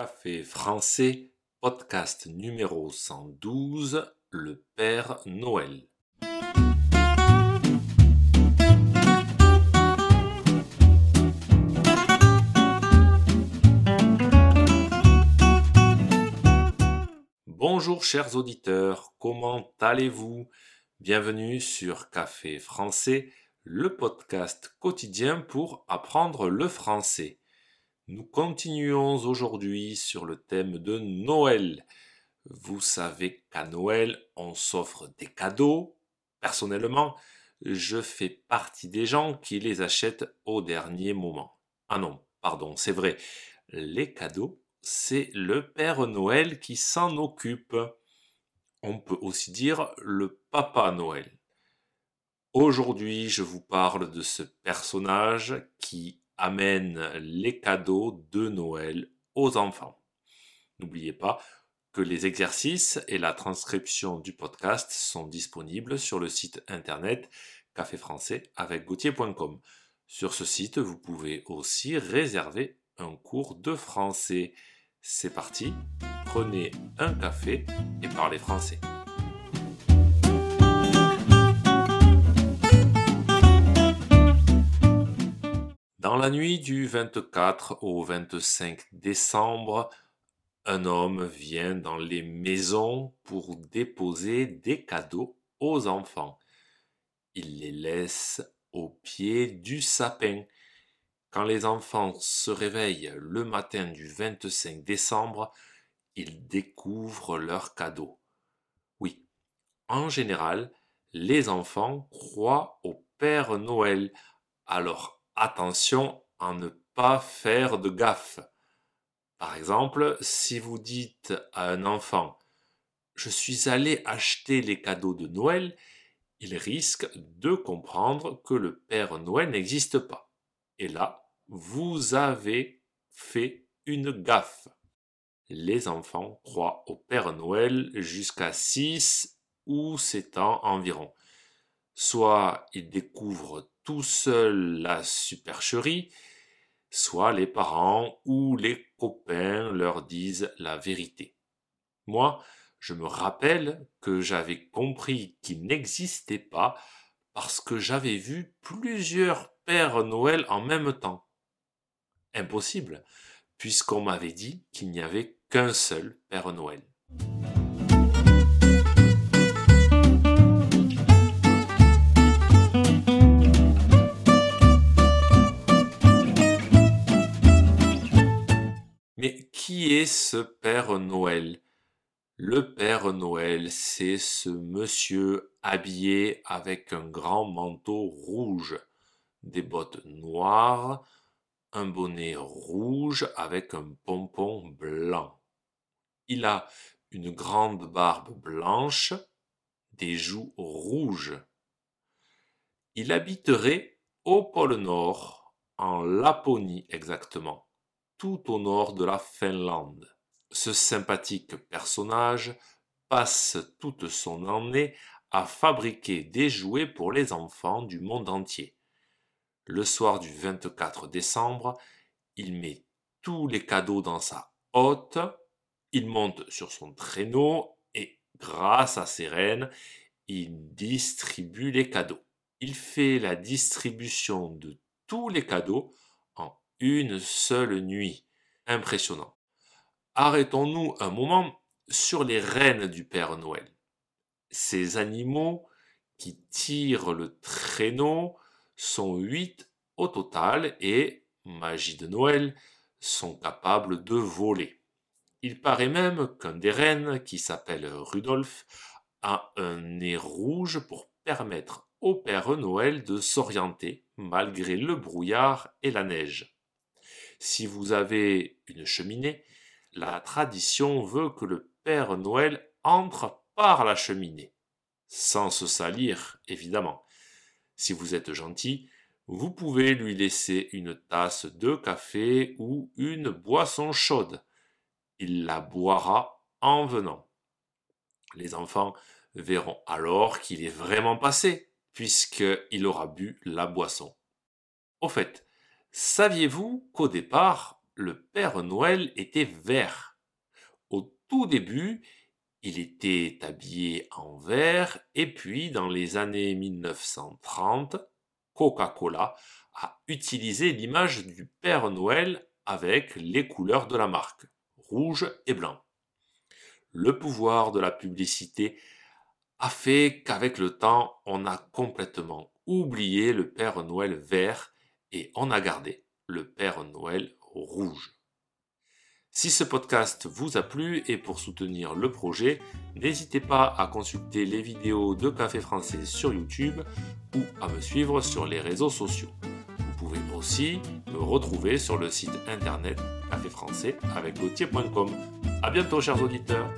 Café français, podcast numéro 112, le Père Noël. Bonjour chers auditeurs, comment allez-vous? Bienvenue sur Café français, le podcast quotidien pour apprendre le français. Nous continuons aujourd'hui sur le thème de Noël. Vous savez qu'à Noël, on s'offre des cadeaux. Personnellement, je fais partie des gens qui les achètent au dernier moment. Ah non, pardon, c'est vrai. Les cadeaux, c'est le Père Noël qui s'en occupe. On peut aussi dire le Papa Noël. Aujourd'hui, je vous parle de ce personnage qui amène les cadeaux de Noël aux enfants. N'oubliez pas que les exercices et la transcription du podcast sont disponibles sur le site internet café français avec gauthier.com. Sur ce site, vous pouvez aussi réserver un cours de français. C'est parti, prenez un café et parlez français. Dans la nuit du 24 au 25 décembre, un homme vient dans les maisons pour déposer des cadeaux aux enfants. Il les laisse au pied du sapin. Quand les enfants se réveillent le matin du 25 décembre, ils découvrent leurs cadeaux. Oui, en général, les enfants croient au Père Noël. Alors attention à ne pas faire de gaffe. Par exemple, si vous dites à un enfant Je suis allé acheter les cadeaux de Noël, il risque de comprendre que le Père Noël n'existe pas. Et là, vous avez fait une gaffe. Les enfants croient au Père Noël jusqu'à 6 ou 7 ans environ. Soit ils découvrent tout seul la supercherie, soit les parents ou les copains leur disent la vérité. Moi, je me rappelle que j'avais compris qu'il n'existait pas parce que j'avais vu plusieurs Pères Noël en même temps. Impossible, puisqu'on m'avait dit qu'il n'y avait qu'un seul Père Noël. Qui est ce Père Noël? Le Père Noël, c'est ce monsieur habillé avec un grand manteau rouge, des bottes noires, un bonnet rouge avec un pompon blanc. Il a une grande barbe blanche, des joues rouges. Il habiterait au pôle Nord, en Laponie exactement tout au nord de la Finlande. Ce sympathique personnage passe toute son année à fabriquer des jouets pour les enfants du monde entier. Le soir du 24 décembre, il met tous les cadeaux dans sa hotte, il monte sur son traîneau et, grâce à ses rênes, il distribue les cadeaux. Il fait la distribution de tous les cadeaux une seule nuit. Impressionnant. Arrêtons-nous un moment sur les reines du Père Noël. Ces animaux qui tirent le traîneau sont huit au total et, magie de Noël, sont capables de voler. Il paraît même qu'un des reines, qui s'appelle Rudolf, a un nez rouge pour permettre au Père Noël de s'orienter malgré le brouillard et la neige. Si vous avez une cheminée, la tradition veut que le Père Noël entre par la cheminée, sans se salir, évidemment. Si vous êtes gentil, vous pouvez lui laisser une tasse de café ou une boisson chaude. Il la boira en venant. Les enfants verront alors qu'il est vraiment passé, puisqu'il aura bu la boisson. Au fait, Saviez-vous qu'au départ, le Père Noël était vert? Au tout début, il était habillé en vert et puis dans les années 1930, Coca-Cola a utilisé l'image du Père Noël avec les couleurs de la marque, rouge et blanc. Le pouvoir de la publicité a fait qu'avec le temps, on a complètement oublié le Père Noël vert et on a gardé le Père Noël rouge. Si ce podcast vous a plu et pour soutenir le projet, n'hésitez pas à consulter les vidéos de Café Français sur YouTube ou à me suivre sur les réseaux sociaux. Vous pouvez aussi me retrouver sur le site internet café français avec A bientôt chers auditeurs